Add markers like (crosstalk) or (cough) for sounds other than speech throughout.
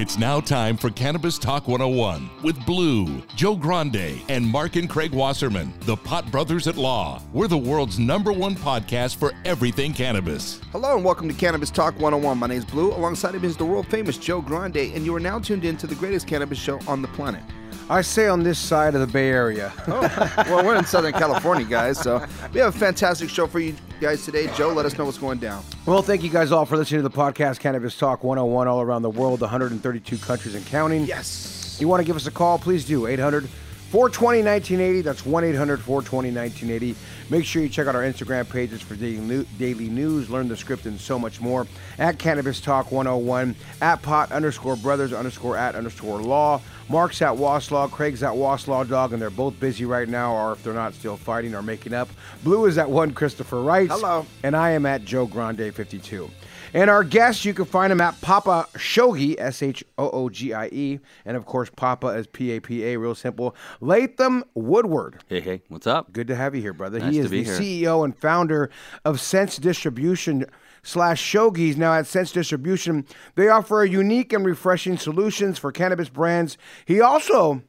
It's now time for Cannabis Talk 101 with Blue, Joe Grande, and Mark and Craig Wasserman, the Pot Brothers at Law. We're the world's number one podcast for everything cannabis. Hello and welcome to Cannabis Talk 101. My name is Blue. Alongside of me is the world famous Joe Grande, and you are now tuned in to the greatest cannabis show on the planet. I say on this side of the Bay Area. Oh, well, we're in Southern California, guys, so we have a fantastic show for you guys today. Joe, let us know what's going down. Well, thank you guys all for listening to the podcast Cannabis Talk 101 all around the world, 132 countries and counting. Yes. You want to give us a call, please do. 800 420 1980. That's 1 800 420 1980. Make sure you check out our Instagram pages for daily, daily news, learn the script, and so much more. At Cannabis Talk 101, at pot underscore brothers underscore at underscore law. Mark's at Waslaw, Craig's at Waslaw Dog, and they're both busy right now, or if they're not still fighting or making up. Blue is at one Christopher Wright. Hello. And I am at Joe Grande 52. And our guests, you can find him at Papa Shoogie, S H O O G I E. And of course, Papa is P A P A, real simple. Latham Woodward. Hey, hey, what's up? Good to have you here, brother. Nice he to is be the here. CEO and founder of Sense Distribution slash Shuggies. Now at Sense Distribution, they offer unique and refreshing solutions for cannabis brands. He also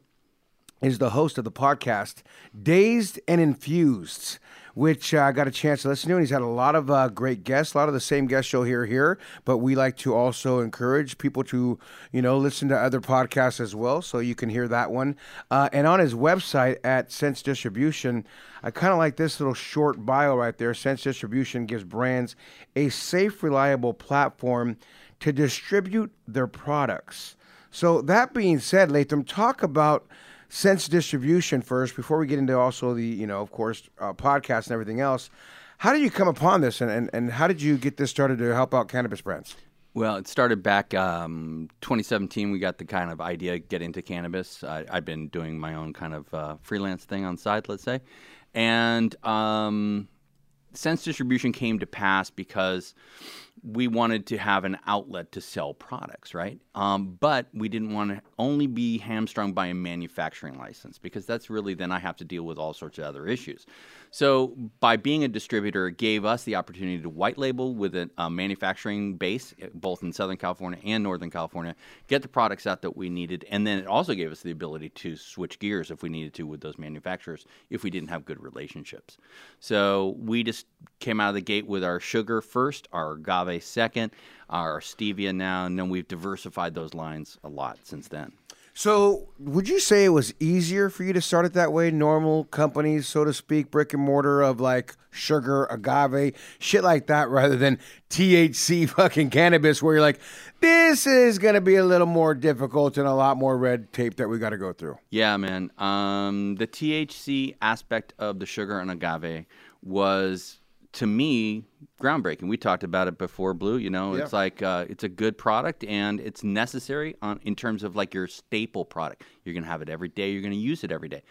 is the host of the podcast Dazed and Infused, which uh, I got a chance to listen to. And he's had a lot of uh, great guests, a lot of the same guests you'll hear here. But we like to also encourage people to, you know, listen to other podcasts as well. So you can hear that one. Uh, and on his website at Sense Distribution, I kind of like this little short bio right there. Sense Distribution gives brands a safe, reliable platform to distribute their products. So that being said, Latham, talk about sense distribution first before we get into also the you know of course uh, podcast and everything else. How did you come upon this, and, and, and how did you get this started to help out cannabis brands? Well, it started back um, 2017. We got the kind of idea get into cannabis. I, I've been doing my own kind of uh, freelance thing on side, let's say, and um, sense distribution came to pass because we wanted to have an outlet to sell products, right? Um, but we didn't want to only be hamstrung by a manufacturing license because that's really then I have to deal with all sorts of other issues. So by being a distributor, it gave us the opportunity to white label with a, a manufacturing base, eh, both in Southern California and Northern California, get the products out that we needed, and then it also gave us the ability to switch gears if we needed to with those manufacturers if we didn't have good relationships. So we just came out of the gate with our sugar first, our agave second, our stevia now, and then we've diversified those lines a lot since then. So, would you say it was easier for you to start it that way? Normal companies, so to speak, brick and mortar of like sugar, agave, shit like that, rather than THC (laughs) fucking cannabis, where you're like, this is going to be a little more difficult and a lot more red tape that we got to go through. Yeah, man. Um, the THC aspect of the sugar and agave was to me groundbreaking. We talked about it before, Blue. You know, it's like uh, it's a good product and it's necessary on in terms of like your staple product. You're gonna have it every day. You're gonna use it every day.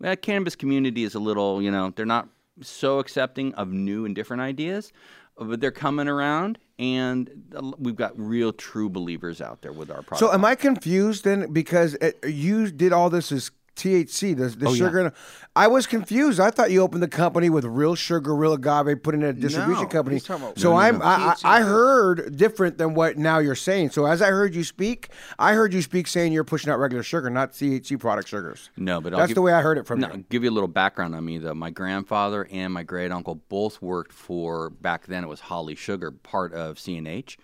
Well, cannabis community is a little, you know, they're not so accepting of new and different ideas, but they're coming around. and uh, we've got real true believers out there with our product. So am I confused then? Because it, you did all this as THC, the, the Oh, yeah. sugar. I was confused. I thought you opened the company with real sugar, real agave, put in a distribution No, company. about- so No, no, I'm no. I, I I heard different than what now you're saying. So as I heard you speak, I heard you speak saying you're pushing out regular sugar, not THC product sugars. No, but I'll that's give- the way I heard it from No, you. give you a little background on me though. My grandfather and my great uncle both worked for back then it was Holly Sugar, part of C&H.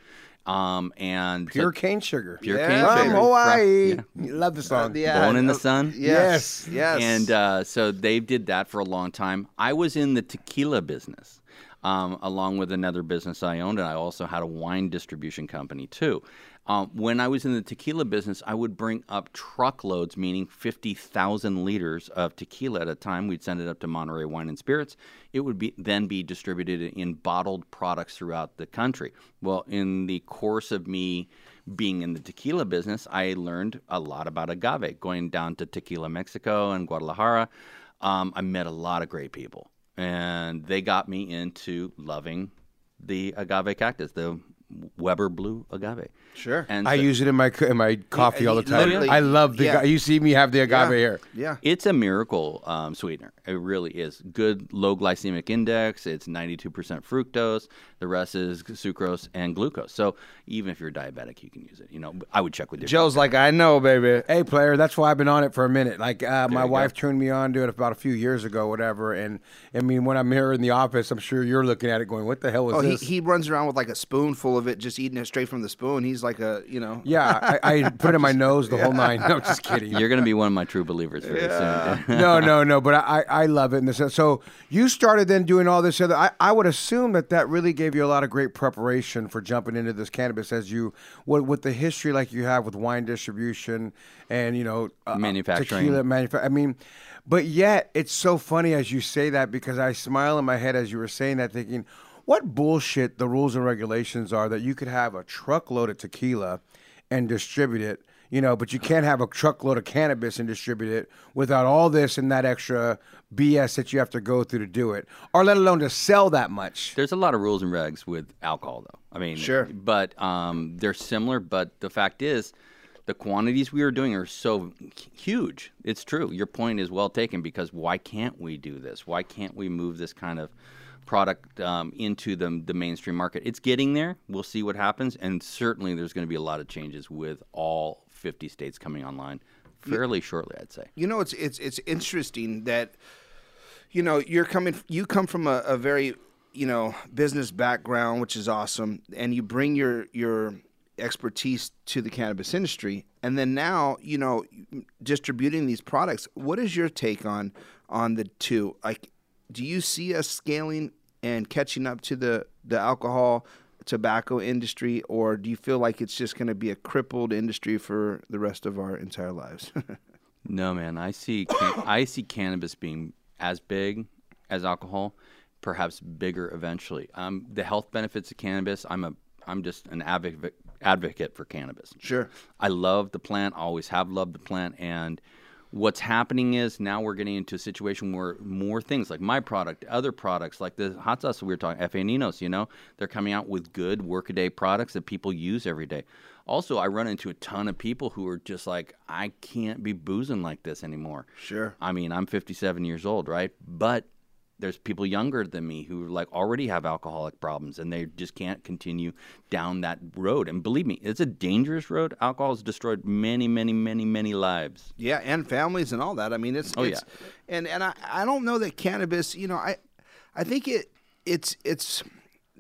Um, and Pure so- cane sugar. Pure Yeah. cane From sugar. Hawaii. Yeah. Love the song. Yeah, Born in the uh, Sun? Yes, yes. And uh, so they did that for a long time. I was in the tequila business, um, along with another business I owned, and I also had a wine distribution company too. Um, when I was in the tequila business, I would bring up truckloads, meaning 50,000 liters of tequila at a time. We'd send it up to Monterey Wine and Spirits. It would be then be distributed in bottled products throughout the country. Well, in the course of me being in the tequila business, I learned a lot about agave. Going down to Tequila Mexico and Guadalajara, um, I met a lot of great people, and they got me into loving the agave cactus, the Weber Blue agave. Sure. And I so- use it in my in my coffee all the time. I love the. yeah. You see me have the agave Yeah. here. Yeah. It's a miracle um, sweetener. It really is. Good low glycemic index. It's 92% fructose. The rest is sucrose and glucose. So even if you're diabetic, you can use it. You know, I would check with your Joe's like, I know, baby. Hey, player, that's why I've been on it for a minute. Like, uh, my you go. wife turned me on to it about a few years ago, whatever. And I mean, when I'm here in the office, I'm sure you're looking at it going, "What the hell is this? Oh, he, he runs around with like a spoonful of it, just eating it straight from the spoon. He's like a, you know. yeah, I, I (laughs) put it in my nose the whole nine. (laughs) No, just kidding. You're going to be one of my true believers very soon. (laughs) no, no, no. But I, I love it in the. So you started then doing all this other. I, I would assume that that really gave you a lot of great preparation for jumping into this cannabis, as you with, with the history like you have with wine distribution and you know uh, Manufacturing. tequila manufa- I mean, but yet it's so funny as you say that because I smile in my head as you were saying that, thinking. What bullshit the rules and regulations are that you could have a truckload of tequila and distribute it, you know, but you can't have a truckload of cannabis and distribute it without all this and that extra BS that you have to go through to do it, or let alone to sell that much. There's a lot of rules and regs with alcohol, though. I mean, Sure. but um, they're similar. But the fact is, the quantities we are doing are so huge. It's true. Your point is well taken because why can't we do this? Why can't we move this kind of product um, into the, the mainstream market? It's getting there. We'll see what happens. And certainly there's going to be a lot of changes with all 50 states coming online fairly shortly, I'd say. You know, it's it's it's interesting that you know you're coming. You come from a, a very you know business background, which is awesome, and you bring your your expertise to the cannabis industry, and then now you know distributing these products. What is your take on on the two? Like, do you see us scaling and catching up to the the alcohol? tobacco industry or do you feel like it's just going to be a crippled industry for the rest of our entire lives (laughs) No, man. I see. I see cannabis being as big as alcohol, perhaps bigger eventually. Um, the health benefits of cannabis. I'm a. I'm just an advocate advocate for cannabis. Sure. I love the plant. Always have loved the plant. And what's happening is now we're getting into a situation where more things like my product, other products like the hot sauce we were talking, F.A. Ninos, you know, they're coming out with good workaday products that people use every day. Also, I run into a ton of people who are just like, I can't be boozing like this anymore. Sure. I mean, I'm 57 years old, right? But there's people younger than me who like already have alcoholic problems and they just can't continue down that road. And believe me, it's a dangerous road. Alcohol has destroyed many, many, many, many lives. Yeah, and families and all that. I mean, it's Oh, it's, and and I, I don't know that cannabis. You know, I I think it it's it's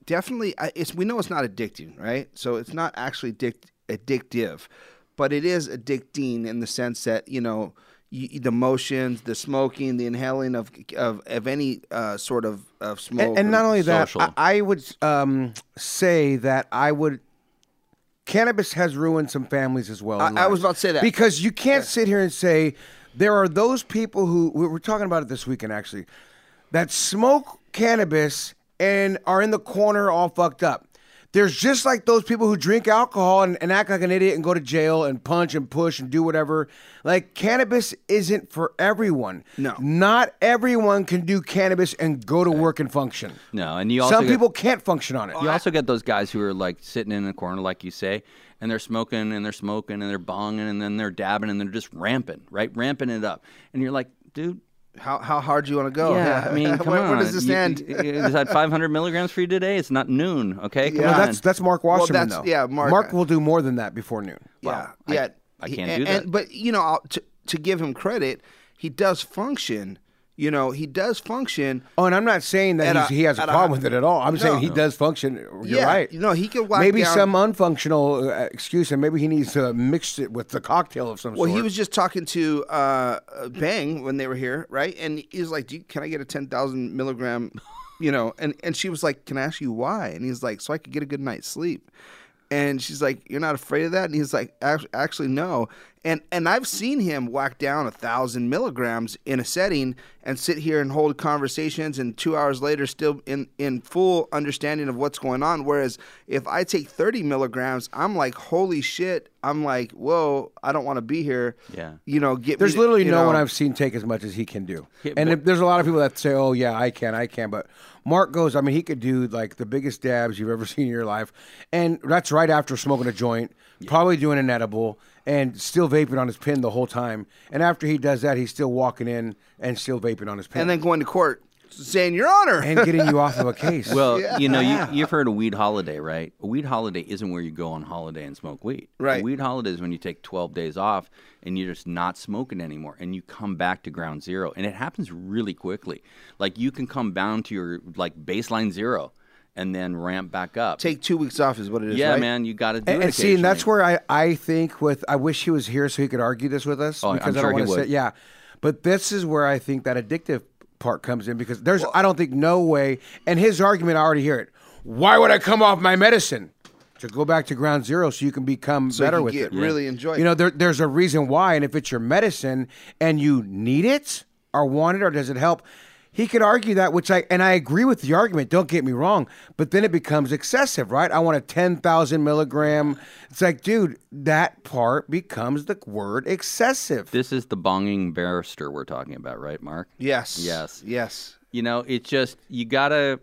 definitely it's we know it's not addicting, right? So it's not actually addict, addictive, but it is addicting in the sense that you know. You, the motions, the smoking, the inhaling of of, of any uh, sort of, of smoke, And, and not only that. I, I would um, say that I would. Cannabis has ruined some families as well. I- I was about to say that. because you can't sit here and say there are those people who we were talking about it this weekend actually that smoke cannabis and are in the corner all fucked up. There's just like those people who drink alcohol and, and act like an idiot and go to jail and punch and push and do whatever. Like cannabis isn't for everyone. No. Not everyone can do cannabis and go to uh, work and function. No, and you also Some get- people can't function on it. You also get those guys who are like sitting in a corner, like you say, and they're smoking and they're smoking and they're bonging and then they're dabbing and they're just ramping, right? Ramping it up. And you're like, dude, How how hard do you want to go? yeah, I mean, (laughs) come where, on. Where does this You- end? you- Is that 500 milligrams for you today? It's not noon, okay? Come Yeah. on. No, that's that's Mark Wasserman that's- though. yeah, Mark- Mark uh, will do more than that before noon. yeah, I- yeah. I He- can't and, do that. And, but you know, I'll, to to give him credit, he does function. You know, he does function. Oh, and I'm not saying that he's, a- he has a at a- problem with it at all. I'm saying No. he does function. You're yeah, right. You know, he could whack maybe down- some unfunctional uh, excuse, and maybe he needs to mix it with the cocktail of some Well, sort. he was just talking to uh, uh, Bang when they were here, right? And he was like, Do you, "Can I get a ten thousand milligram?" You know, and and she was like, "Can I ask you why?" And he's like, "So I could get a good night's sleep." And she's like, "You're not afraid of that?" And he's like, "Actually, no." And and I've seen him whack down a thousand milligrams in a setting and sit here and hold conversations, and two hours later, still in in full understanding of what's going on. Whereas if I take thirty milligrams, I'm like, "Holy shit!" I'm like, "Whoa, I don't want to be here." Yeah. You know, get There's me to- literally no know, one I've seen take as much as he can do. Yeah, and but- there's a lot of people that say, "Oh yeah, I can, I can." But Mark goes, I mean, he could do like the biggest dabs you've ever (laughs) seen in your life, and that's right after smoking a joint, probably doing an edible, and still vaping on his pin the whole time. And after he does that, he's still walking in and still vaping on his pin, and then going to court saying, "Your Honor." and getting you off of a case. Well, (laughs) you know, you, you've heard of weed holiday, right? A weed holiday isn't where you go on holiday and smoke weed. Right. A weed holiday is when you take 12 days off and you're just not smoking anymore and you come back to ground zero. And it happens really quickly. Like you can come down to your like baseline zero and then ramp back up. Take two weeks off is what it is. yeah, right? man, you got to do and, it. and see, and that's where I, I think with I wish he was here so he could argue this with us Oh, I'm because I don't want to say yeah. But this is where I think that addictive part comes in because there's I don't think no way and his argument I already hear it. Why would I come off my medicine? To go back to ground zero so you can become So better with get it. really enjoy it. You know, there, there's a reason why, and if it's your medicine and you need it or want it or does it help, he could argue that, which I and I agree with the argument. Don't get me wrong, but then it becomes excessive, right? I want a ten thousand milligram. It's like, dude, that part becomes the word excessive. This is the bonging barrister we're talking about, right, Mark? Yes. Yes. Yes. You know, it's just you gotta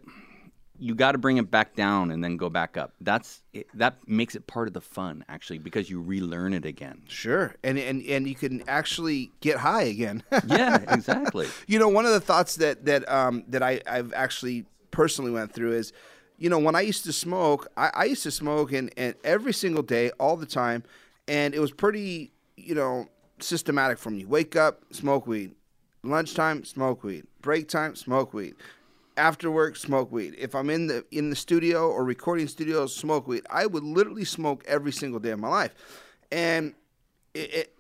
you gotta bring it back down and then go back up. That's it, that makes it part of the fun actually because you relearn it again. Sure. And and and you can actually get high again. (laughs) Yeah, exactly. you know, one of the thoughts that that um that I I've actually personally went through is, you know, when I used to smoke, I, I used to smoke and, and every single day, all the time, and it was pretty, you know, systematic for me. Wake up, smoke weed. Lunchtime, smoke weed. Break time, smoke weed. After work, smoke weed. If I'm in the in the studio or recording studio, smoke weed. I would literally smoke every single day of my life, and it, it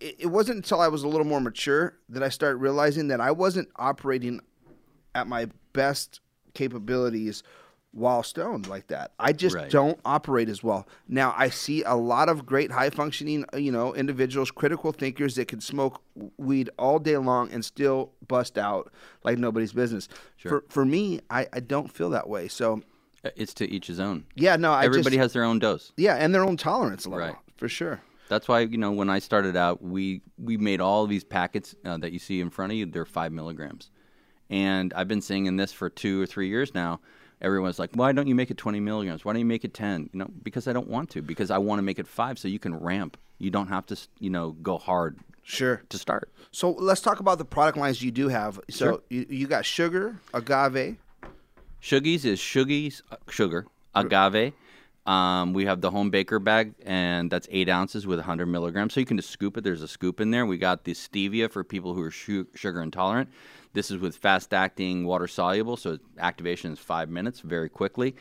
it, wasn't until I was a little more mature that I started realizing that I wasn't operating at my best capabilities while stoned like that. I just Right. don't operate as well. Now I see a lot of great high functioning, uh, you know, individuals, critical thinkers that can smoke weed all day long and still bust out like nobody's business. For for me, I, I don't feel that way. So It's to each his own. yeah, no, I Everybody just, has their own dose. yeah, and their own tolerance level Right. for sure. That's why you know when I started out, we we made all these packets uh, that you see in front of you. They're five milligrams, and I've been saying in this for two or three years now. Everyone's like, "Why don't you make it twenty milligrams? Why don't you make it 10? You know, because I don't want to. Because I want to make it five, so you can ramp. You don't have to, you know, go hard Sure. to start. So let's talk about the product lines you do have. So you, you got sugar, agave. Shuggies is Shuggies uh, sugar agave. Um, we have the home baker bag, and that's eight ounces with 100 milligrams. So you can just scoop it. There's a scoop in there. We got the stevia for people who are su- sugar intolerant. This is with fast acting, water soluble, so activation is five minutes, very quickly.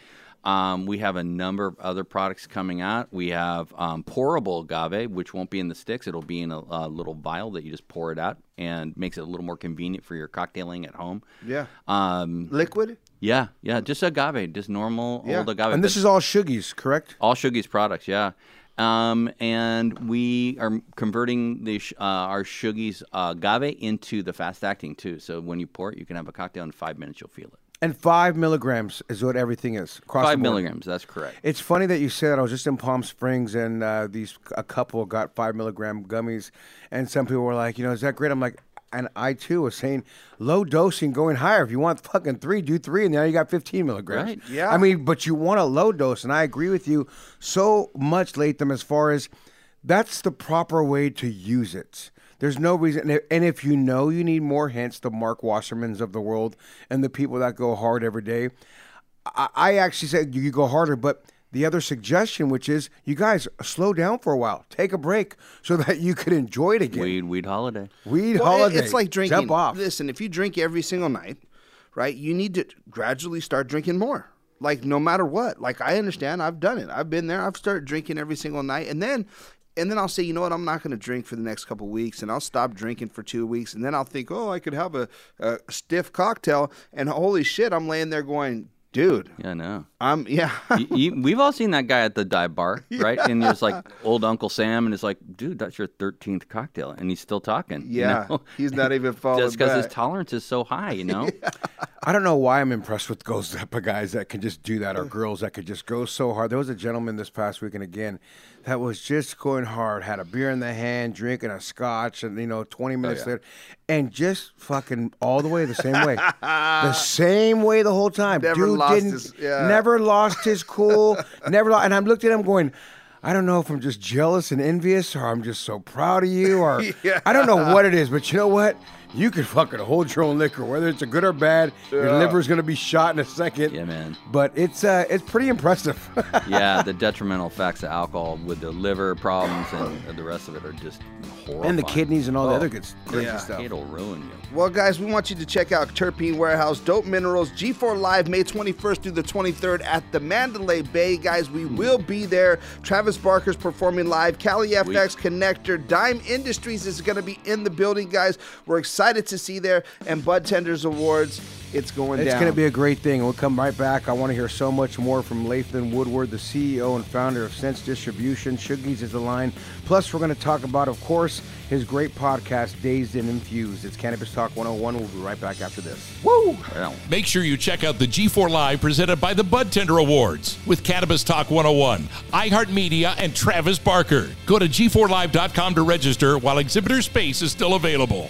Um, we have a number of other products coming out. We have um, pourable agave, which won't be in the sticks. It'll be in a, a little vial that you just pour it out, and makes it a little more convenient for your cocktailing at home. Yeah. Um, Liquid. yeah, yeah, just agave, just normal Yeah. old agave. and this is all Shuggies, correct? all Shuggies products, yeah. Um, and we are converting the uh, our Shuggies uh, agave into the fast acting too. So when you pour it, you can have a cocktail in five minutes. You'll feel it. And five milligrams is what everything is. Across Five milligrams. That's correct. It's funny that you say that. I was just in Palm Springs, and uh, these a couple got five milligram gummies, and some people were like, you know, is that great? I'm like, and I too was saying low dosing, going higher. If you want fucking three, do three, and now you got 15 milligrams. Right. Yeah. I mean, but you want a low dose, and I agree with you so much, Latham, as far as that's the proper way to use it. There's no reason, and if you know you need more, hence the Mark Wassermans of the world and the people that go hard every day, I, I actually said you go harder, but the other suggestion, which is you guys slow down for a while, take a break so (laughs) that you can enjoy it again. Weed, weed holiday. Weed Well, holiday. It's like drinking. Jump off. Listen, if you drink every single night, right, you need to gradually start drinking more. Like no matter what. Like I understand, I've done it. I've been there. I've started drinking every single night, and then, and then I'll say, you know what, I'm not going to drink for the next couple weeks, and I'll stop drinking for two weeks, and then I'll think, oh, I could have a, a stiff cocktail, and holy shit, I'm laying there going, dude, Yeah, no. I'm (laughs) yeah. you, you, we've all seen that guy at the dive bar, (laughs) right? And there's like old Uncle Sam, and it's like, dude, that's your 13th cocktail, and he's still talking. you Yeah, know? (laughs) he's not even falling Just because his tolerance is so high, you know. I don't know why I'm impressed with those type of guys that can just do that or girls that could just go so hard. There was a gentleman this past weekend again that was just going hard, had a beer in the hand, drinking a scotch, and you know, 20 minutes later, and just fucking all the way the same way, (laughs) the same way the whole time. Never Dude lost didn't, his- yeah. never lost his cool, (laughs) never. Lo- and I'm looked at him going. I don't know if I'm just jealous and envious, or I'm just so proud of you, or (laughs) Yeah. I don't know what it is. But you know what? You can fucking hold your own liquor, whether it's a good or bad. Your Yeah. liver's gonna be shot in a second. Yeah, man. But it's uh, it's pretty impressive. (laughs) yeah, the detrimental effects of alcohol with the liver problems and the rest of it are just horrible. and the kidneys and all the Oh, other good crazy yeah. stuff. It'll ruin you. Well, guys, we want you to check out Terpene Warehouse, Dope Minerals, G4 Live, May 21st through the 23rd at the Mandalay Bay. Guys, we will be there. Travis Barker's performing live. Cali FX Connector, Dime Industries is going to be in the building, guys. We're excited to see there. And Bud Tenders Awards, it's going It's down. going to be a great thing. We'll come right back. I want to hear so much more from Latham Woodward, the CEO and founder of Sense Distribution. Shuggies is the line. Plus, we're going to talk about, of course, his great podcast, Dazed and Infused. It's Cannabis Talk 101. We'll be right back after this. Woo! Well, Make sure you check out the G4 Live presented by the Bud Tender Awards with Cannabis Talk 101, iHeartMedia, and Travis Barker. Go to g4live.com to register while exhibitor space is still available.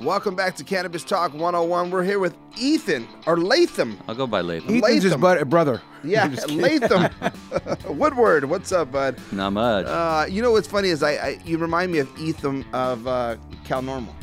Welcome back to Cannabis Talk 101. We're here with Ethan or Latham. I'll go by Latham. Ethan's his (laughs) Latham. bud- brother. (laughs) Yeah, Latham. (laughs) Woodward, what's up, bud? Not much. Uh, you know what's funny is I, I you remind me of Ethan of uh, Cal Normal.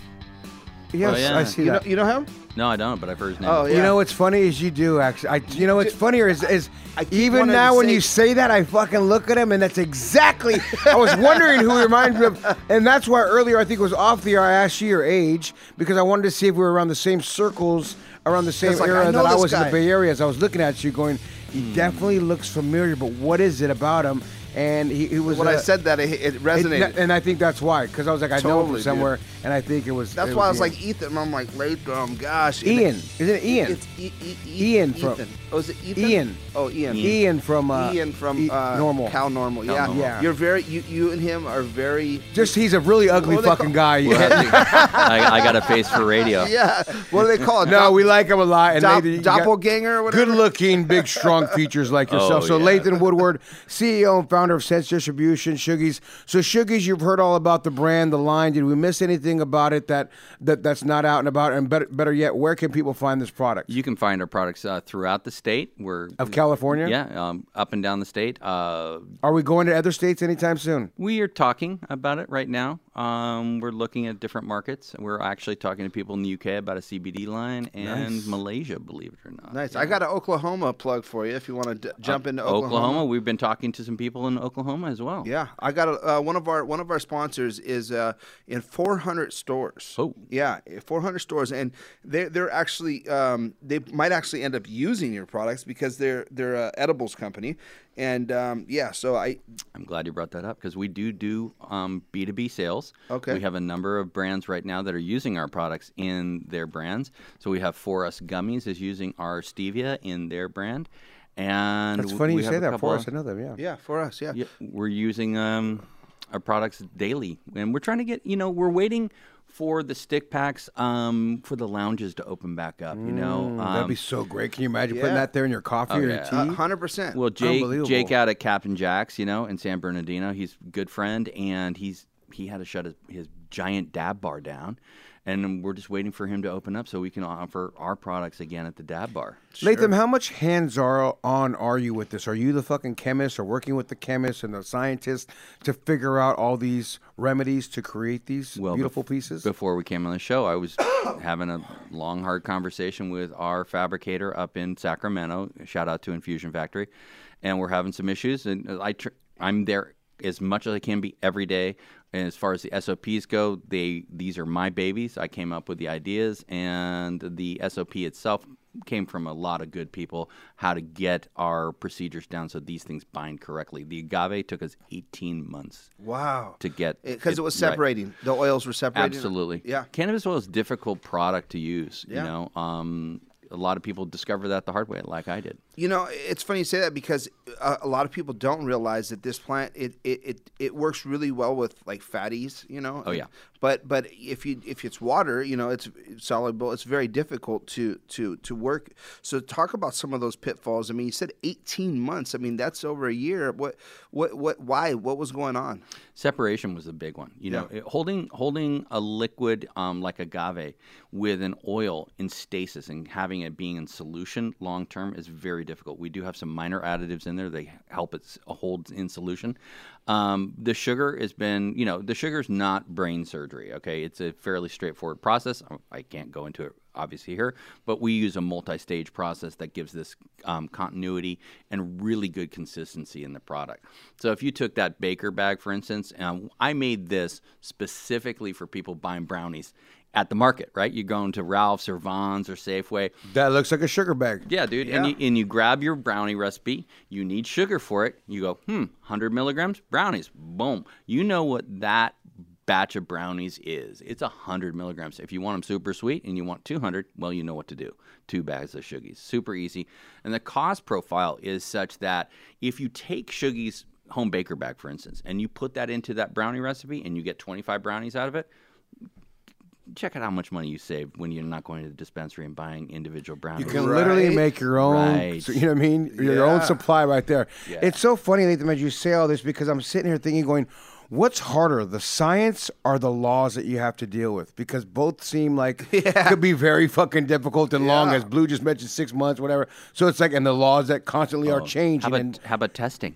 Yes, Oh, yeah. I see You know, that. you know him? no, I don't, but I've heard his name. Oh, yeah. You know what's funny is you do actually. I, you know what's funnier is, is I keep even now when say- you say that, I fucking look at him and that's exactly. I was wondering who he reminds me of, (laughs) and that's why earlier I think it was off the air. I asked you your age because I wanted to see if we were around the same circles, around the same It's like, era I that I this was in the Bay Area. As I was looking at you, going, he Hmm. definitely looks familiar, but what is it about him? And he, he was. When I said that, it, it it- resonated. and I think that's why, because I was like, I know him Totally, from dude. somewhere, and I think it was. That's it why I was Ian. like Ethan. I'm like Latham. Gosh, Ian. is it Ian? It's e- e- e- Ian from- Ethan. Oh, is it Ethan? Ian. Oh, Ian. Ian from uh, Ian from E- uh, normal. Cal Normal. Cal yeah. Normal. Yeah. You're very. You, you and him are very. Just he's a really ugly What do they fucking call- guy. Yeah. (laughs) I, I got a face for radio. (laughs) Yeah. What do they call it? no, we like him a lot. And dop- Latham, doppelganger or whatever. Good looking, big, strong features like (laughs) yourself. Oh, so yeah. Latham Woodward, CEO and founder of Sense Distribution, Shuggies. So Shuggies, you've heard all about the brand, the line. Did we miss anything about it that, that that's not out and about? And better, better yet, where can people find this product? You can find our products uh, throughout the state. We're Of California? Yeah, um, up and down the state. Uh, Are we going to other states anytime soon? we are talking about it right now. Um, we're looking at different markets. We're actually talking to people in the UK about a CBD line and Malaysia, believe it or not. Nice. I got an Oklahoma plug for you if you want to d- jump into Oklahoma. Oklahoma. We've been talking to some people in Oklahoma as well. Yeah, I got a, uh, one of our one of our sponsors is uh, in 400 stores. Oh. yeah, 400 stores, and they they're actually um, they might actually end up using your products because they're they're a edibles company, and um, yeah, so I I'm glad you brought that up because we do do um, B2B sales. Okay. We have a number of brands right now that are using our products in their brands. So we have For Us Gummies is using our stevia in their brand. And That's funny we you have say that for of- us. I know them, yeah. yeah for us yeah. Yeah, we're using um, our products daily, and we're trying to get. You know, we're waiting for the stick packs um, for the lounges to open back up. You know, Mm, That'd Um, be so great. Can you imagine putting that there in your coffee or your yeah. tea? hundred percent. Well, Jake, Jake out at Captain Jack's, you know, in San Bernardino, he's a good friend, and he's he had to shut his, his giant dab bar down, and we're just waiting for him to open up so we can offer our products again at the dab bar. Latham, how much hands are on are you with this? Are you the fucking chemist or working with the chemists and the scientists to figure out all these remedies to create these Well, beautiful bef- pieces? Before we came on the show, I was (coughs) having a long, hard conversation with our fabricator up in Sacramento. Shout out to Infusion Factory, and we're having some issues. And I, tr- I'm there as much as I can be every day. And as far as the SOPs go, they these are my babies. I came up with the ideas, and the SOP itself came from a lot of good people. How to get our procedures down so these things bind correctly. The agave took us 18 months wow, to get because it, was right. separating. The oils were separating. Absolutely. Yeah. Cannabis oil is a difficult product to use. Yeah. You know, um, a lot of people discover that the hard way, like I did. You know, it's funny you say that because a, a lot of people don't realize that this plant it, it, it, it works really well with like fatties. You know. Oh, yeah. But but if you if it's water, you know, it's soluble. It's very difficult to to to work. So talk about some of those pitfalls. I mean, you said 18 months. I mean, that's over a year. What what what? Why? What was going on? Separation was a big one. You know, it- holding holding a liquid um, like agave with an oil in stasis and having it being in solution long term is very difficult. We do have some minor additives in there; they help it hold in solution. Um, the sugar has been, you know, the sugar's not brain surgery. Okay, it's a fairly straightforward process. I can't go into it obviously here, but we use a multi-stage process that gives this um, continuity and really good consistency in the product. So if you took that baker bag, for instance, um, I made this specifically for people buying brownies at the market, right? You go into Ralph's or Vons or Safeway. that looks like a sugar bag. Yeah, dude. And, you, and you grab your brownie recipe. You need sugar for it. You go, hmm, 100 milligrams brownies. Boom. You know what that batch of brownies is. It's 100 milligrams. If you want them super sweet and you want 200, well, you know what to do. Two bags of Shuggies. Super easy. And the cost profile is such that if you take Shuggies home baker bag, for instance, and you put that into that brownie recipe, and you get 25 brownies out of it. Check out how much money you save when you're not going to the dispensary and buying individual brownies. You brownies. can literally make your own, Right. so- you know what I mean? Your own supply right there. Yeah. It's so funny, Nathan, as you say all this because I'm sitting here thinking, going, what's harder, the science or the laws that you have to deal with? Because both seem like (laughs) could be very fucking difficult and long, as Blue just mentioned, six months, whatever. So it's like, and the laws that constantly are Oh, changing. How about, and how about testing?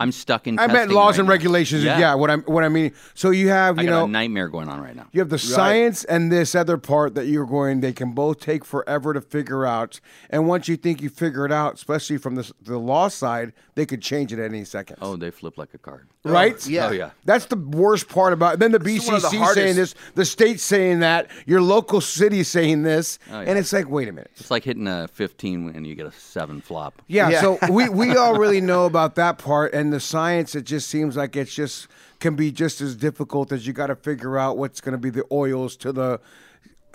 I'm stuck in. I meant laws right and now. regulations. Yeah. what I'm what I mean. So you have I you got know a nightmare going on right now. You have the science and this other part that you're going. They can both take forever to figure out. And once you think you figure it out, especially from the the law side, they could change it at any second. Oh, they flip like a card. Oh, right? yeah. Oh yeah. That's the worst part about. it. Then the This is one of the BCC saying this, the state saying that, your local city saying this, Oh, yeah. and it's like, wait a minute. It's like hitting a 15 and you get a seven flop. Yeah, Yeah. so we, (laughs) we all really know about that part, and the science. It just seems like it's just can be just as difficult as you got to figure out what's going to be the oils to the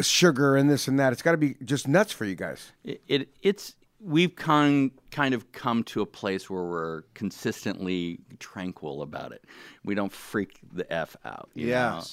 sugar and this and that. It's got to be just nuts for you guys. It, it it's we've kind kind of come to a place where we're consistently tranquil about it. We don't freak the f out.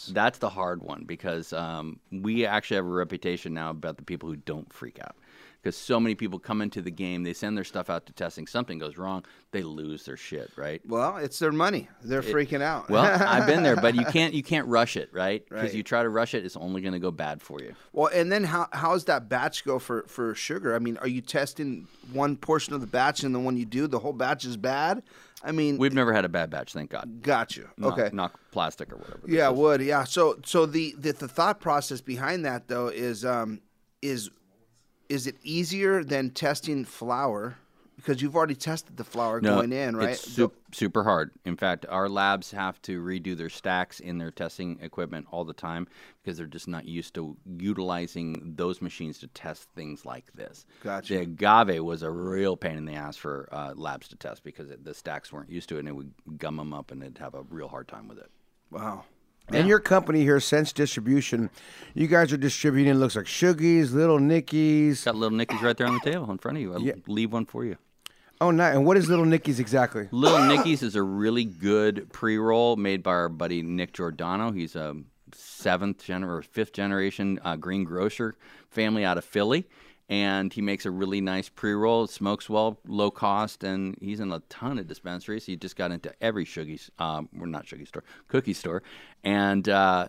know? That's the hard one because um, we actually have a reputation now about the people who don't freak out. Because so many people come into the game, they send their stuff out to testing. Something goes wrong, they lose their shit, right? Well, it's their money. They're freaking out. Well, I've been there, but you (laughs) can't you can't rush it, right? Because Right. you try to rush it, it's only going to go bad for you. Well, and then how how does that batch go for for sugar? I mean, are you testing one portion of the batch and the one you do, the whole batch is bad? I mean, We've never had a bad batch, thank God. got you. Not- Okay. not plastic or whatever. Yeah, would yeah. So so the, the the thought process behind that though is um is is it easier than testing flour because you've already tested the flour going in, right? It's su- super hard. In fact, our labs have to redo their stacks in their testing equipment all the time because they're just not used to utilizing those machines to test things like this. Gotcha. The agave was a real pain in the ass for uh, labs to test because it, the stacks weren't used to it and it would gum them up and they'd have a real hard time with it. wow. And your company here, Sense Distribution, you guys are distributing. It looks like Shuggies, Little Nickies. Got little Nickies right there on the table in front of you. I'll leave one for you. Oh, nice. And what is Little Nickies exactly? Little Nicky's is a really good pre-roll made by our buddy Nick Giordano. He's a seventh gener or fifth generation uh, green grocer family out of Philly, and he makes a really nice pre-roll. It smokes well, low cost, and he's in a ton of dispensaries. He just got into every Shuggies, um, or not Shuggie store, cookie store, and. Uh,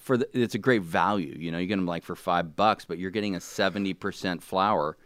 for the, it's a great value, you know. You get them like for five bucks, but you're getting a seventy percent flour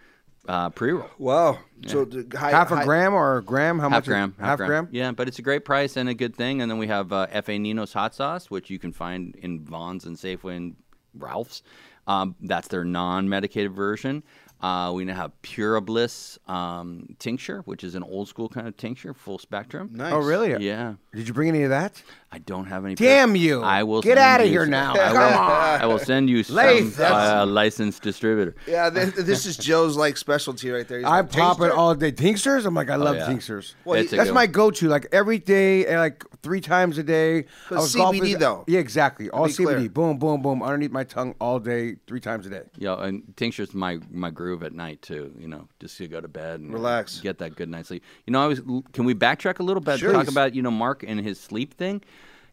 uh, pre-roll. Wow. So the high, Half a high- gram or a gram? How half much? is- gram, Half gram. Yeah, but it's a great price and a good thing. And then we have uh, Fa Nino's hot sauce, which you can find in Vons and Safeway and Ralph's. Um, that's their non-medicated version. Uh, we now have Pura Bliss um, tincture, which is an old school kind of tincture, full spectrum. Nice. Oh, really? Yeah, Did you bring any of that? I don't have any. Damn you. I will Get out of here some- now. I will, Come on. I will send you some Lath, uh, licensed distributor. Yeah, th- this is Joe's like specialty right there. He's I like, pop it all day. Tinctures? I'm like, I love yeah. tinctures. Well, It's a That's my go-to. Like every day, eh, like three times a day. But I was CBD golfing- though. Yeah, exactly. All be CBD. clear. Boom, boom, boom. Underneath my tongue all day, three times a day. Yeah, and tincture's my my groove at night too. You know, just to go to bed and Relax. get that good night's sleep. You know, I was. Can we backtrack a little bit? Sure. Talk about you know Mark and his sleep thing.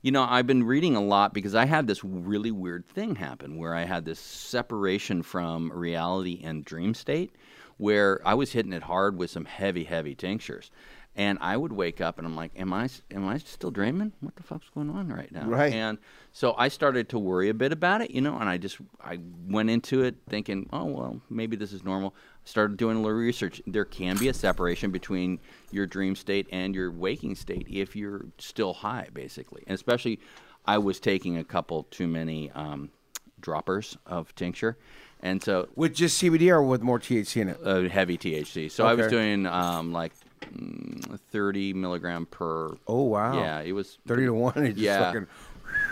You know, I've been reading a lot because I had this really weird thing happen where I had this separation from reality and dream state, where I was hitting it hard with some heavy, heavy tinctures. And I would wake up and I'm like, "Am I am I still dreaming? What the fuck's going on right now?" Right. And so I started to worry a bit about it, you know, and I just I went into it thinking, oh well, maybe this is normal. Started doing a little research. There can be a separation between your dream state and your waking state if you're still high, basically. And especially, I was taking a couple too many um, droppers of tincture, and so With just CBD or with more THC in it? uh, heavy THC. So I was doing um, like mm, 30 milligram per. Oh, wow. Yeah, it was 30 to 1. It just Yeah.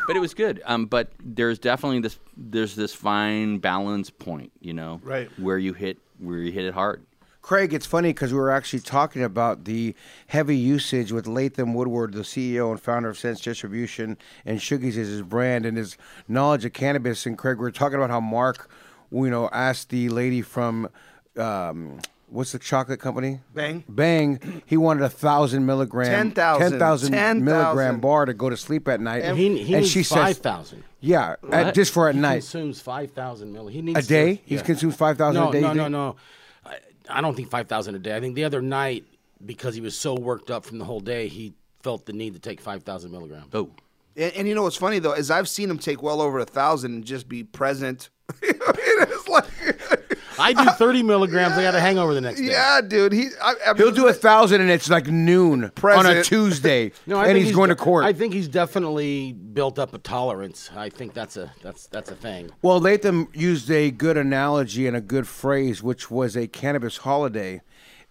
Fucking- but it was good. Um, but there's definitely this there's this fine balance point, you know, Right. where you hit where you hit it hard. Craig, it's funny because we were actually talking about the heavy usage with Latham Woodward, the CEO and founder of Sense Distribution, and Shuggies is his brand and his knowledge of cannabis. And Craig, we are talking about how Mark, you know, asked the lady from um, what's the chocolate company? Bang. Bang. He wanted a thousand milligram, 10,000. 10,000 10,000. milligram bar to go to sleep at night. He, he and needs she five says, thousand. yeah, at, just for at he night. consumes five thousand milli. He needs A day? To, He yeah. consumes 5,000 no, a day, No, you no, no. I, I don't think five thousand a day. I think the other night, because he was so worked up from the whole day, he felt the need to take five thousand milligrams. Oh, And, and you know what's funny though is I've seen him take well over a thousand and just be present. (laughs) It's like, (laughs) I do (laughs) thirty milligrams. I got a hangover the next day. yeah, dude. He I, I mean, He'll do a thousand and it's like noon on a Tuesday, (laughs) No, I and think he's, going to court. I think he's definitely built up a tolerance. I think that's a that's that's a thing. Well, Latham used a good analogy and a good phrase, which was a cannabis holiday.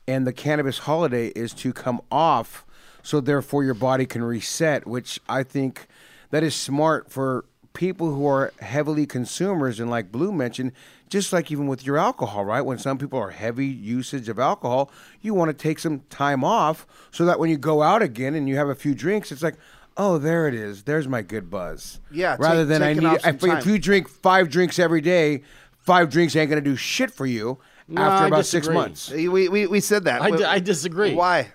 And the cannabis holiday is to come off, so therefore your body can reset, which I think that is smart for people who are heavily consumers. And like Blue mentioned, just like even with your alcohol, right? When some people are heavy usage of alcohol, you want to take some time off so that when you go out again and you have a few drinks, it's like, oh, there it is. There's my good buzz. Yeah, Rather take- than I need, off some if, if you drink five drinks every day, five drinks ain't gonna do shit for you No, after I about six months. we, we we said that. I, Wh- di- I disagree. Why?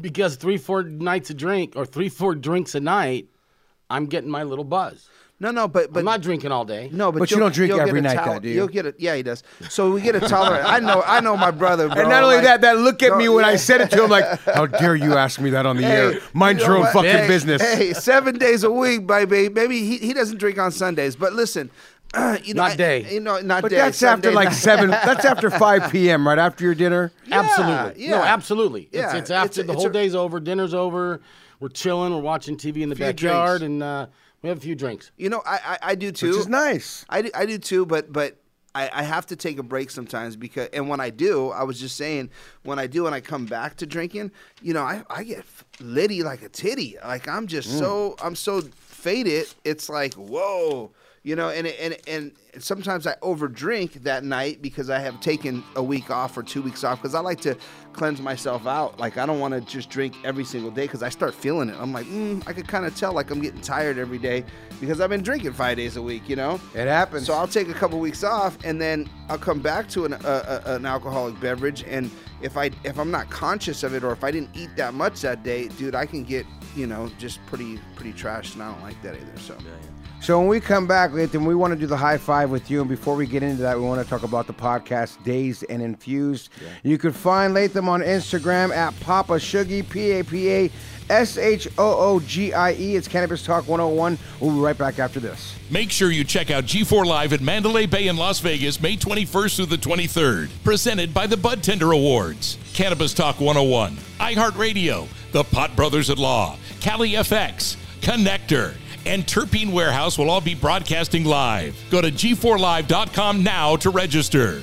Because three four nights a drink or three four drinks a night, I'm getting my little buzz. No, no, but but I'm not drinking all day. no, but, But you don't drink you'll get every night, tol- though, do you? You'll get it. Yeah, he does. So we get a tolerance. I know. I know my brother. Bro. And not only like- that, that look at me when I said it to him, like, (laughs) how dare you ask me that on the air? Mind you your own what? fucking Hey, business. Hey, seven days a week, baby. Maybe he, he doesn't drink on Sundays, but listen, (clears throat) you know, Not I- day. you know, not But day. that's after Sunday like seven. (laughs) That's after five p.m. Right after your dinner. absolutely. Yeah. No, absolutely. Yeah, It's, it's it's after a- the it's whole a- day's over, dinner's over, we're chilling, we're watching TV in the backyard, drinks. and uh, we have a few drinks. You know, I I, I do too. Which is nice. I do, I do too, but but I, I have to take a break sometimes because and when I do, I was just saying when I do and I come back to drinking, you know, I, I get litty like a titty. Like I'm just Mm. so I'm so faded. It's like whoa, you know, and and and sometimes I overdrink that night because I have taken a week off or two weeks off because I like to cleanse myself out. Like I don't want to just drink every single day because I start feeling it. I'm like, mm, I could kind of tell like I'm getting tired every day because I've been drinking five days a week. You know, It happens. so I'll take a couple weeks off, and then I'll come back to an, uh, an alcoholic beverage. And if I if I'm not conscious of it, or if I didn't eat that much that day, dude, I can get you know just pretty pretty trashed, and I don't like that either. So So when we come back, Latham, we want to do the high five with you. And before we get into that, we want to talk about the podcast Dazed and Infused. You can find Latham on Instagram at Papa Shoogie, P A P A S H O O G I E. It's Cannabis Talk 101. We'll be right back after this. Make sure you check out G4 Live at Mandalay Bay in Las Vegas, May 21st through the 23rd. Presented by the Bud Tender Awards, Cannabis Talk 101, iHeartRadio, the Pot Brothers at Law, Cali FX, Connector, and Terpene Warehouse will all be broadcasting live. Go to g4live.com now to register.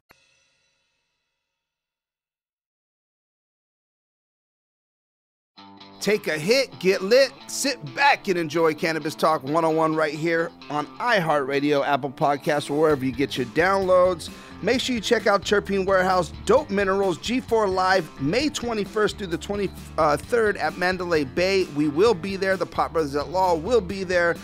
Take a hit, get lit, sit back and enjoy Cannabis Talk 101 right here on iHeartRadio, Apple Podcasts, or wherever you get your downloads. Make sure you check out Terpene Warehouse, Dope Minerals, G4 Live, May 21st through the 23rd at Mandalay Bay. We will be there. The Pot Brothers at Law will be there.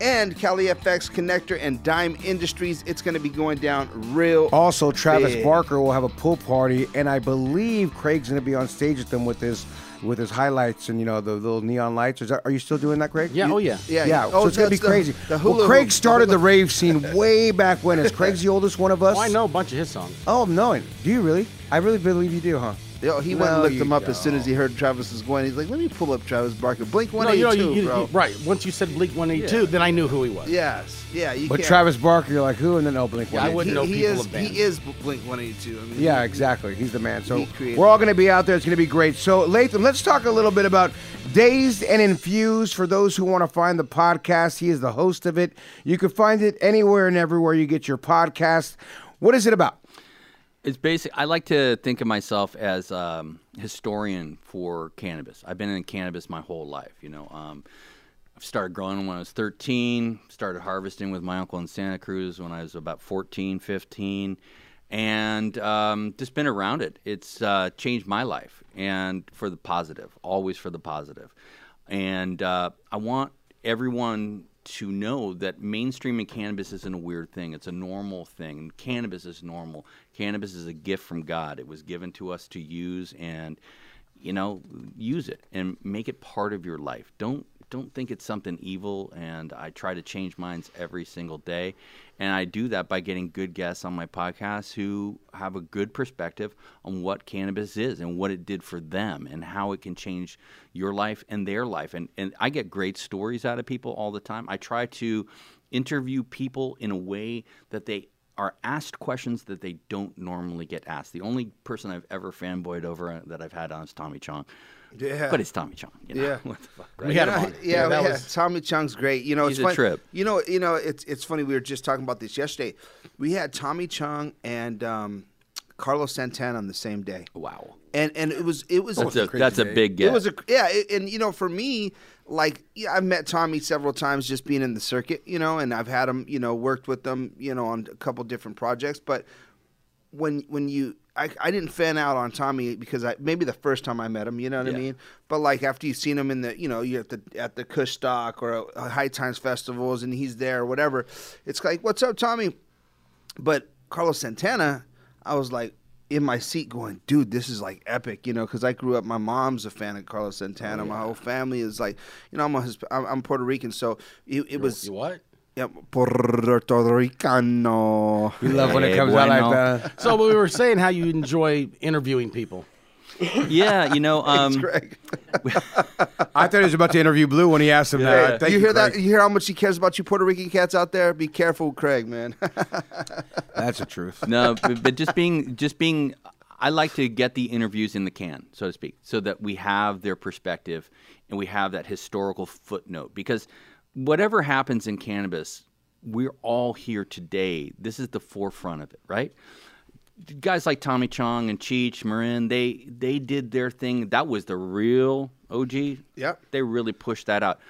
And Cali FX Connector and Dime Industries. It's going to be going down real. Also, Travis big. Barker will have a pool party, and I believe Craig's going to be on stage with them with his with his highlights and you know the little neon lights. Is that, are you still doing that, Craig? Yeah. Oh yeah. Yeah, Yeah, Oh, so it's oh, gonna be the- crazy. the well, Craig started the (laughs) rave scene way back when. Is Craig's the oldest one of us? Oh, (laughs) I know a bunch of his songs. Oh, no. Do you really? I really believe you do, huh? Yo, he went and looked you him up as soon as he heard Travis was going. He's like, let me pull up Travis Barker. Blink No, you know, 182, you, you, bro. right. Once you said Blink 182, then I knew who he was. Yes. Yeah, you But can't. Travis Barker, you're like who? And then oh, Blink. Yeah, I wouldn't know he, he people is of bands. he is Blink 182. I mean, Yeah, he- exactly. He's the man. So we're all going to be out there. It's going to be great. So Latham, let's talk a little bit about Dazed and Infused. For those who want to find the podcast, he is the host of it. You can find it anywhere and everywhere you get your podcast. What is it about? It's basic. I like to think of myself as um, historian for cannabis. I've been in cannabis my whole life. You know, um, I started growing when I was 13. Started harvesting with my uncle in Santa Cruz when I was about 14, 15, and um, just been around it. It's uh, changed my life, and for the positive. Always for the positive. And uh, I want everyone to know that mainstreaming cannabis isn't a weird thing. It's a normal thing. Cannabis is normal. Cannabis is a gift from God. It was given to us to use and you know, use it and make it part of your life. Don't don't think it's something evil and I try to change minds every single day. And I do that by getting good guests on my podcast who have a good perspective on what cannabis is and what it did for them and how it can change your life and their life. And and I get great stories out of people all the time. I try to interview people in a way that they are asked questions that they don't normally get asked. The only person I've ever fanboyed over uh, that I've had on is Tommy Chong. Yeah. But it's Tommy Chong. You know? Yeah. (laughs) what the fuck, We had yeah, him on. Yeah, that yeah. was Tommy Chong's great. You know, He's it's a funny. trip. You know, you know, it's it's funny. We were just talking about this yesterday. We had Tommy Chong and um, Carlos Santana on the same day, Wow. and and it was it was That's a, that's a big get. It was a yeah, it, and you know, for me, like yeah, I've met Tommy several times just being in the circuit, you know, and I've had him, you know, worked with them, you know, on a couple different projects. But when when you, I, I didn't fan out on Tommy because I maybe the first time I met him, you know what I mean. But like after you've seen him in the, you know, you're at the at the Kush Stock or uh, High Times festivals, and he's there or whatever, it's like, what's up, Tommy? But Carlos Santana, I was like in my seat going, dude, this is like epic, you know, because I grew up. My mom's a fan of Carlos Santana. Oh, my whole family is like, you know, I'm a, Hisp- I'm, I'm Puerto Rican, so it, it was You what? yeah, Puerto Ricano. We love when it Hey, comes out like that. So we were saying how you enjoy interviewing people. (laughs) yeah, you know, um, Greg. I thought he was about to interview Blue when he asked him that. Thank you hear that? You hear how much he cares about you, Puerto Rican cats out there? Be careful, Craig, man. (laughs) That's the truth. no, but, but just being, just being, I like to get the interviews in the can, so to speak, so that we have their perspective and we have that historical footnote. Because whatever happens in cannabis, we're all here today. This is the forefront of it, right? Guys like Tommy Chong and Cheech, Marin, they they did their thing. That was the real OG. Yep. They really pushed that out.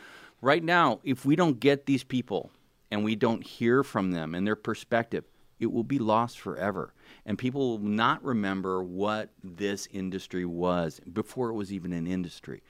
Right now, if we don't get these people and we don't hear from them and their perspective, it will be lost forever. and people will not remember what this industry was before it was even an industry.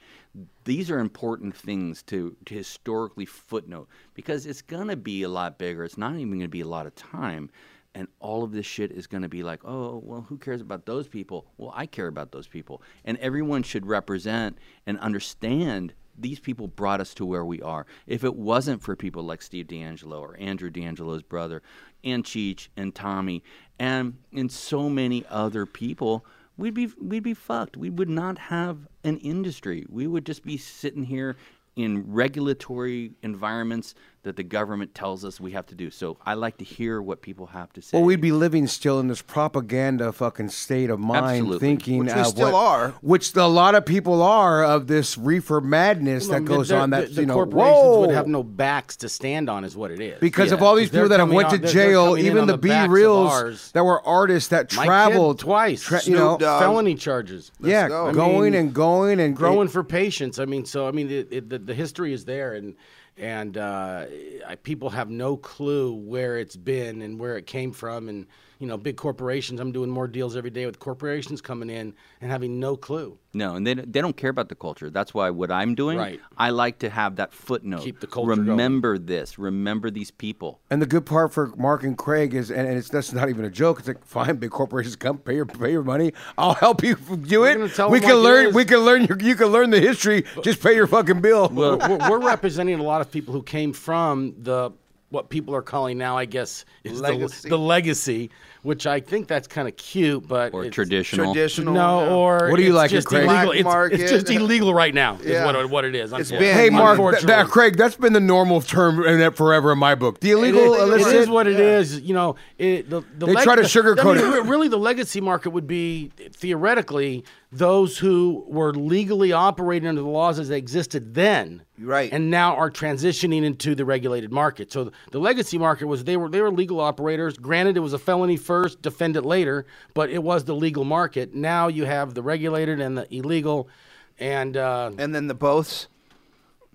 These are important things to, to historically footnote because it's going to be a lot bigger. It's not even going to be a lot of time. And all of this shit is going to be like, oh, well, who cares about those people? Well, I care about those people. And everyone should represent and understand these people brought us to where we are. If it wasn't for people like Steve DeAngelo or Andrew DeAngelo's brother, and Cheech and Tommy, and and so many other people, we'd be we'd be fucked. We would not have an industry. We would just be sitting here in regulatory environments that the government tells us we have to do. So I like to hear what people have to say. Well, we'd be living still in this propaganda fucking state of mind, Absolutely. thinking Which we of still what- are. which a lot of people are of this reefer madness that goes the- on. That the, the you know, corporations whoa, would have no backs to stand on, is what it is. because of all these people that have coming went to they're- they're jail, even the the B backs of reels that were artists that traveled twice, tra- you know, Snoop Dogg. felony charges. yeah, go. Going mean, and going and growing for patience. I mean, so I mean, it, it, the, the history is there, and and uh, people have no clue where it's been and where it came from, and you know, big corporations. I'm doing more deals every day with corporations coming in and having no clue. No, and they don't- they don't care about the culture. That's why what I'm doing, Right. I like to have that footnote. Keep the culture going. Remember this. Remember these people. And the good part for Mark and Craig is, and, and it's that's not even a joke. It's like, fine, big corporations come pay your pay your money. I'll help you do We're it. We can learn. is. We can learn. Your, you can learn the history. Just pay your fucking bill. we're, (laughs) we're- we're representing a lot of people who came from the what people are calling now, I guess, is Legacy. The, the legacy, which I think that's kind of cute, but Or it's- traditional. Traditional. No, yeah. or What do you it's like it, just Craig? illegal. It's, it's just illegal right now. Is Yeah. what, what it is. It's unfortunately. been- hey, Mark, th- Unfortunately. that, Craig, that's been the normal term in that forever in my book. The illegal, It is- illicit. It is what it is. You know, it, the, the They try to the- sugarcoat I mean, it. Really, the legacy market would be theoretically those who were legally operating under the laws as they existed then, Right. and now are transitioning into the regulated market. So the legacy market was they were they were legal operators. Granted, it was a felony first, defend it later, but it was the legal market. Now you have the regulated and the illegal, and uh, And then the boths.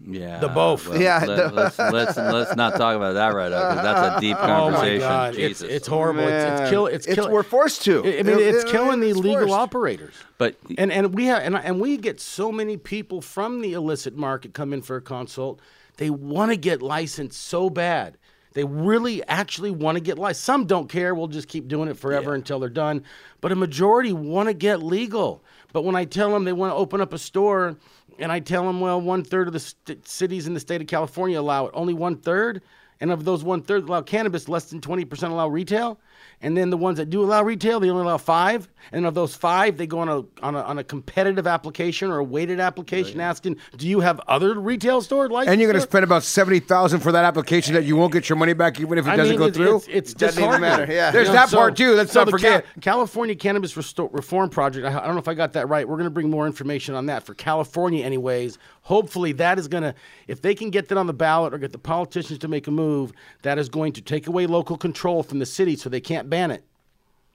Yeah. The both. well, Yeah, Let, let's, let's let's not talk about that right now because that's a deep (laughs) oh conversation. my god, Jesus. it's horrible. It's, it's Man. kill. It's, It's- we're forced to. I I mean, It- it's it- killing the it's legal forced. operators. but And and we have and, and we get so many people from the illicit market come in for a consult. They want to get licensed so bad. They really actually want to get licensed. Some don't care. We'll just keep doing it forever until they're done. But a majority want to get legal. But when I tell them they want to open up a store, and I tell them, well, one third of the st- cities in the state of California allow it. Only one third. And of those one third allow cannabis, less than 20% allow retail. And then the ones that do allow retail, they only allow five. And of those five, they go on a on a, on a competitive application or a weighted application asking, do you have other retail store licenses? and you're going to spend about seventy thousand for that application that you won't get your money back even if it I doesn't mean, go it's, through. It's, it's Doesn't even matter, yeah. There's that part, too. Let's so not the forget. California Cannabis Resto- Reform Project. I, I don't know if I got that right. We're going to bring more information on that for California, anyways. Hopefully, that is going to, if they can get that on the ballot or get the politicians to make a move, that is going to take away local control from the city, so they can't ban it.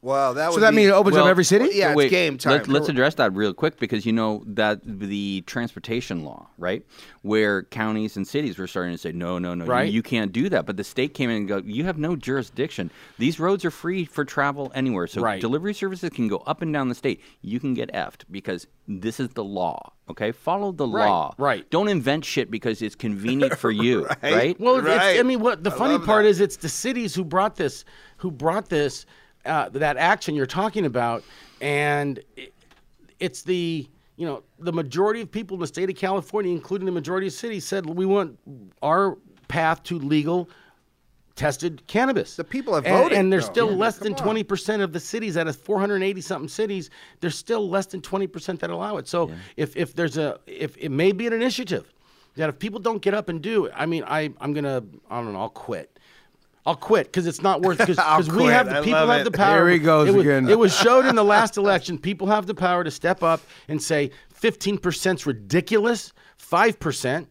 Well, that so would that be, means it opens up every city. Yeah, Wait, it's game time. Let, let's address that real quick because you know that the transportation law, right, where counties and cities were starting to say, no, no, no, you- Right. you, can't do that. But the state came in and go, you have no jurisdiction. These roads are free for travel anywhere. So Right. delivery services can go up and down the state. You can get effed because this is the law. Okay, follow the Right, law. right. Don't invent shit because it's convenient for you. (laughs) right. Well, it's, I mean, what the I funny part that. is, it's the cities who brought this, who brought this, uh, that action you're talking about, and it, it's the you know the majority of people in the state of California, including the majority of cities, said we want our path to legal. Tested cannabis. The people have voted, and there's still Yeah, less than twenty percent of the cities out of 480 something cities. There's still less than twenty percent that allow it. So if if there's a if it may be an initiative that if people don't get up and do it, I mean, I I'm gonna I don't know, I'll quit. I'll quit because it's not worth because (laughs) we have the I people have it. the power. Here he goes it was, again. It was showed in the (laughs) last election. People have the power to step up and say 15% is ridiculous. Five percent.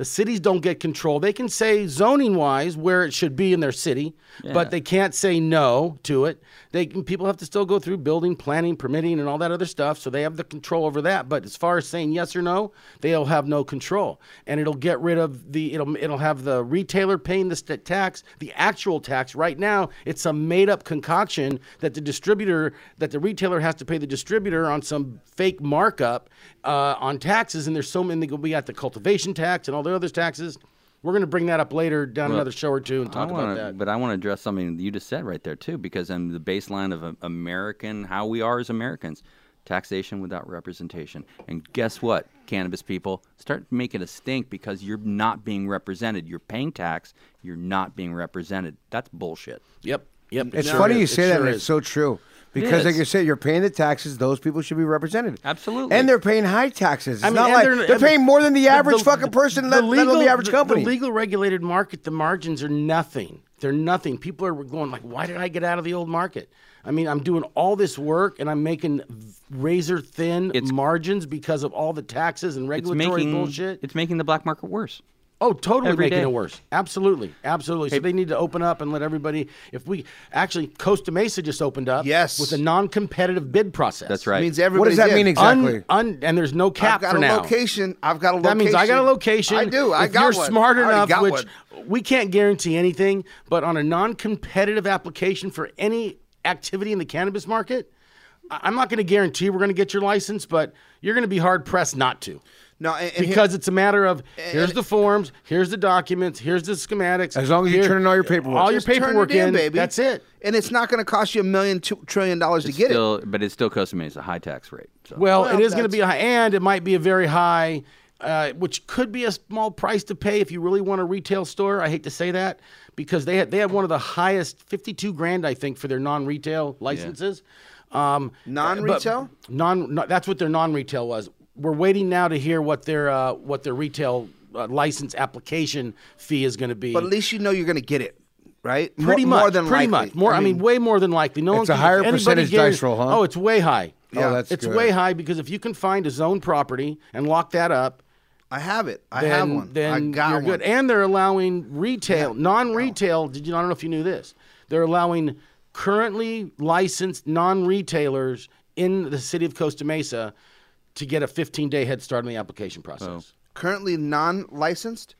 The cities don't get control. They can say zoning wise where it should be in their city, but they can't say no to it. They can, people have to still go through building, planning, permitting, and all that other stuff. So they have the control over that. But as far as saying yes or no, they'll have no control, and it'll get rid of the it'll it'll have the retailer paying the st- tax, the actual tax. Right now, it's a made up concoction that the distributor that the retailer has to pay the distributor on some fake markup uh, on taxes. And there's so many. We got the cultivation tax and all the other taxes. We're going to bring that up later down another show or two and talk wanna, about that. But I want to address something you just said right there too, because I'm the baseline of American, how we are as Americans, taxation without representation. And guess what, cannabis people, start making a stink because you're not being represented. You're paying tax, you're not being represented. That's bullshit. Yep. Yep. it It's sure funny is. you It say that, sure and is. it's so true. Because, like you said, you're paying the taxes; those people should be represented. Absolutely. and they're paying high taxes. It's I mean, not like they're- they're, paying more than the average fucking the- person, the let, let alone the average the- company. The legal regulated market, the margins are nothing. They're nothing. People are going like, why did I get out of the old market? I mean, I'm doing all this work and I'm making razor thin It's- margins because of all the taxes and It's regulatory making bullshit. it's making the black market worse. Oh, totally Every making day. it worse. Absolutely, absolutely. So they need to open up and let everybody. If we actually, Costa Mesa just opened up, Yes. with a non-competitive bid process. That's right. means what does that did. mean exactly? Un, un, and there's no cap I've got for a now. location. I've got a location. That means I got a location. I do. I if got you're one. smart enough, got which one. we can't guarantee anything, but on a non-competitive application for any activity in the cannabis market, I'm not going to guarantee we're going to get your license, but you're going to be hard pressed not to. No, and, and here- Because it's a matter of here's the forms, here's the documents, here's the schematics. As long as you're here- turning all your paperwork. all your paperwork in, in, baby. That's it. And it's not going to cost you a million two trillion dollars to It's get it. but it still Costa a high tax rate. So. Well, Well, it is going to be a high, and it might be a very high, uh, which could be a small price to pay if you really want a retail store. I hate to say that because they had they had one of the highest, fifty-two grand, I think, for their non-retail licenses. Um, Non-retail? Non, that's what their non-retail was. We're waiting now to hear what their uh, what their retail uh, license application fee is going to be. but at least you know you're going to get it, right? Pretty more, much. more than pretty likely. much. More. I mean, way more than likely. No It's one a can- higher if anybody percentage guaran- dice roll, huh? Oh, it's way high. Oh, that's it's good. way high because if you can find a zone property and lock that up, I have it. I then, have one. then I got you're one. good. And they're allowing retail, non-retail. Did you? I don't know if you knew this. They're allowing currently licensed non-retailers in the city of Costa Mesa to get a 15-day head start on the application process. Currently non-licensed.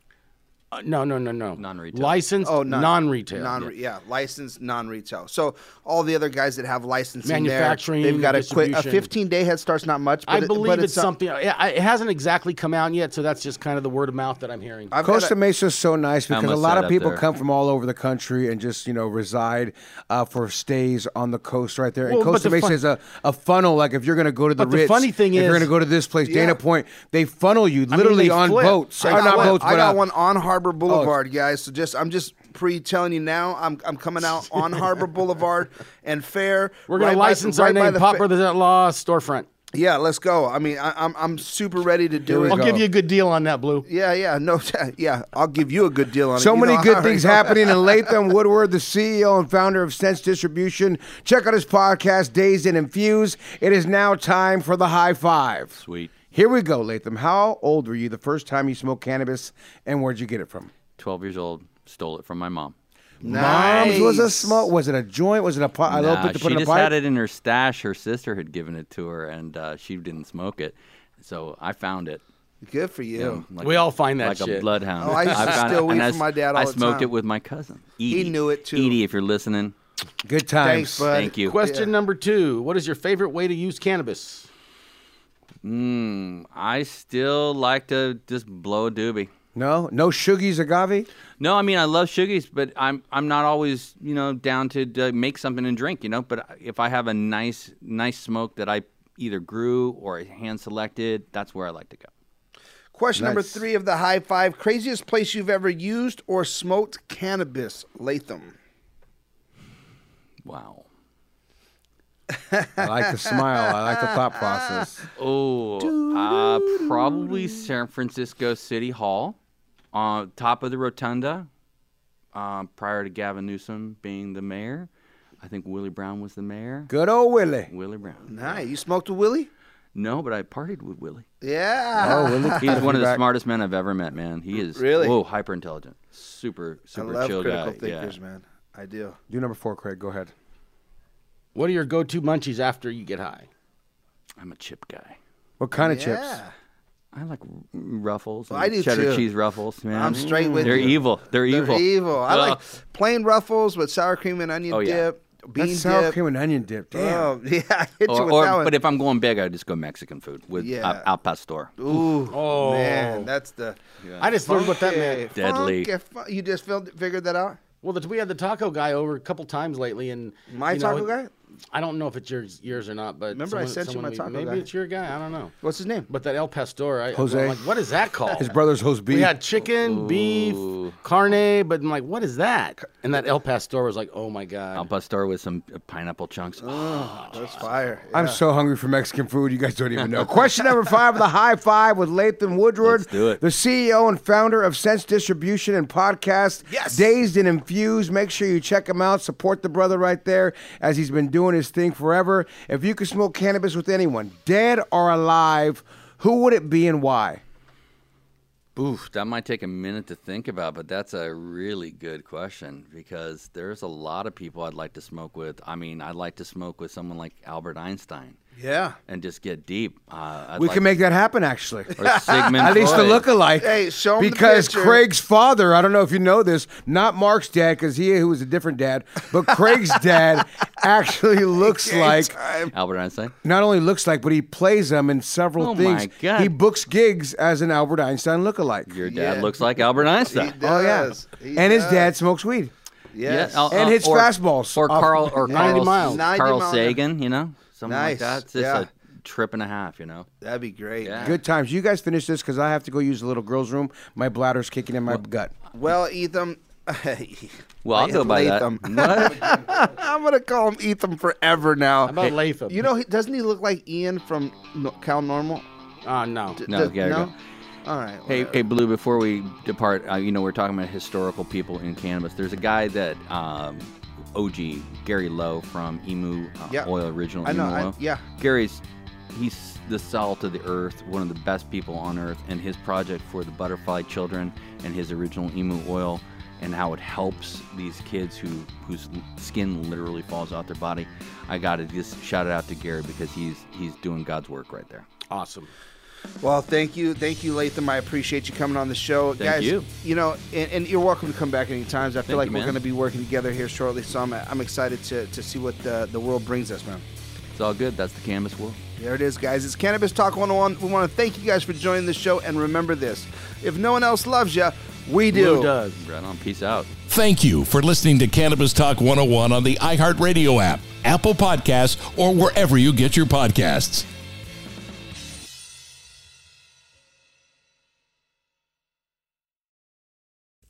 Uh, no, no, no, no. Non-retail. Licensed, Oh, non- non-retail. Non, yeah. licensed non-retail. So all the other guys that have licensing Manufacturing, there, they've got a quick a 15 day head start's not much. But I it- believe but it's, some- something. It it hasn't exactly come out yet, so that's just kind of the word of mouth that I'm hearing. I've Costa Mesa is so nice because a lot of people there. come from all over the country and just you know reside uh, for stays on the coast right there. And Well, but Costa the Mesa fun- is a, a funnel. Like if you're going to go to the But the Ritz, funny thing if you're going to go to this place, Dana Point, they funnel you literally they on flip. boats. I or got, not one, boats, I got one on Harbor oh, Boulevard, guys. So just I'm just pre telling you now. I'm I'm coming out (laughs) on Harbor Boulevard and Fair. We're gonna by- license right our by name, the Pop fa- Brothers at Law storefront. Yeah, let's go. I mean, I, I'm I'm super ready to do we it. I'll go. give you a good deal on that, Blue. Yeah, yeah, no, (laughs) yeah. I'll give you a good deal on it. So many know, good things know. happening in (laughs) Latham Woodward, the CEO and founder of Sense Distribution. Check out his podcast, Dazed and Infused. It is now time for the high five. Sweet. Here we go, Latham. How old were you the first time you smoked cannabis, and where'd you get it from? 12 years old, stole it from my mom. Nice. Mom's was a smoke. Was it a joint? Was it a pot? I Nah, opened to she put in just pipe. had it in her stash. Her sister had given it to her, and uh, she didn't smoke it. So I found it. Good for you. like We a- all find that like shit. a bloodhound. Oh, I used to found steal it, weed and from my dad all I the smoked time. it with my cousin. He Edie. knew it, too. Edie, if you're listening, Good times. Thanks, bud. thank you. Question number two: What is your favorite way to use cannabis? Mm, I still like to just blow a doobie. No, no Shuggies agave. No, I mean I love Shuggies, but I'm I'm not always you know down to, to make something and drink. You know, but if I have a nice nice smoke that I either grew or hand selected, that's where I like to go. Question number three of the high five: craziest place you've ever used or smoked cannabis, Latham. Wow. I like the smile. I like the thought process. (laughs) Oh, uh, probably San Francisco City Hall, on top of the rotunda, uh, prior to Gavin Newsom being the mayor. I think Willie Brown was the mayor. Good old Willie. Willie Brown. Nice. You smoked with Willie? No, but I partied with Willie. Yeah. Oh, Willie (laughs) He's one of the back. smartest men I've ever met, man. He is Really? whoa, hyper intelligent, super I super love chill critical guy. thinkers, yeah. man. I do. Do number four, Craig. Go ahead. What are your go-to munchies after you get high? I'm a chip guy. What kind of chips? Yeah. I like r- mm, ruffles. Well, and I do cheddar too. cheese ruffles, man. I'm straight mm. with They're you. evil. They're, evil. They're evil. evil. I like plain ruffles with sour cream and onion Oh, yeah. dip, bean That's sour dip. cream and onion dip. Damn. Oh, (laughs) yeah. I hit you Or, with or- that one. but if I'm going big, I just go Mexican food with Yeah. al, al pastor. Ooh, Oh. man, that's the I just learned what that funky- meant. Deadly. funky fu- You just filled, figured that out. Well, the, we had the taco guy over a couple times lately, and My you know, taco guy? I don't know if it's yours, yours or not, but Remember I sent you my we- taco maybe guy? it's your guy. I don't know. What's his name? But that El Pastor, I, Jose. I'm like, what is that called? His brother's host beef. We had chicken, beef, carne, but I'm like, what is that? And that El Pastor was like, oh my god. El pastor with some uh, pineapple chunks. That's fire. I'm so hungry for Mexican food. You guys don't even know. Question number five of the high five with Latham Woodward, Let's do it. the CEO and founder of Sense Distribution and Podcast. Yes. Dazed and Infused. Make sure you check him out. Support the brother right there as he's been doing his thing forever. If you could smoke cannabis with anyone, dead or alive, who would it be and why? Oof, that might take a minute to think about, but that's a really good question because there's a lot of people I'd like to smoke with. I mean, I'd like to smoke with someone like Albert Einstein Yeah. and just get deep. Uh, we like, can make that happen, actually. or Sigmund (laughs) At least the Freud. look-alike. Hey, show 'em the because picture. Craig's father, I don't know if you know this, not Mark's dad, because he who was a different dad, but Craig's (laughs) dad actually looks like Time. Albert Einstein. not only looks like, but he plays them in several Oh, things. my God. He books gigs as an Albert Einstein lookalike. Your dad Yeah. looks like Albert Einstein. He oh yeah. He and his dad smokes weed. Yes. uh, And uh, hits or- fastballs Or Carl or 90 Carl, miles. 90 Carl miles. Sagan, you know, something like Nice, that. It's just yeah. a trip and a half, you know. That'd be great. Yeah. Good times. You guys finish this because I have to go use the little girl's room. My bladder's kicking in my gut. Well, Ethan. (laughs) Well, I'll go by Latham. (laughs) that. (laughs) I'm gonna call him Ethan forever now. How about Latham? You know, he, doesn't he look like Ian from Cal Normal? Ah, no. D- No, d- gotta no. go. All right. Hey, whatever. hey, Blue. Before we depart, uh, you know we're talking about historical people in cannabis. There's a guy that um, OG Gary Lowe from Emu uh, Yeah. Oil, original I know, Emu I- Oil. yeah. Gary's he's the salt of the earth, one of the best people on earth, and his project for the butterfly children and his original Emu Oil and how it helps these kids who whose skin literally falls out their body. I got to just shout it out to Gary because he's he's doing God's work right there. Awesome. Well, thank you, thank you, Latham. I appreciate you coming on the show, Thank guys. you. You know, and, and you're welcome to come back anytime. I feel Thank like you, we're going to be working together here shortly, so I'm, I'm excited to, to see what the, the world brings us, man. It's all good. That's the cannabis world. There it is, guys. It's Cannabis Talk 101. We want to thank you guys for joining the show, and remember this: if no one else loves you, we do. Blue does. Right on. Peace out. Thank you for listening to Cannabis Talk 101 on the iHeartRadio app, Apple Podcasts, or wherever you get your podcasts.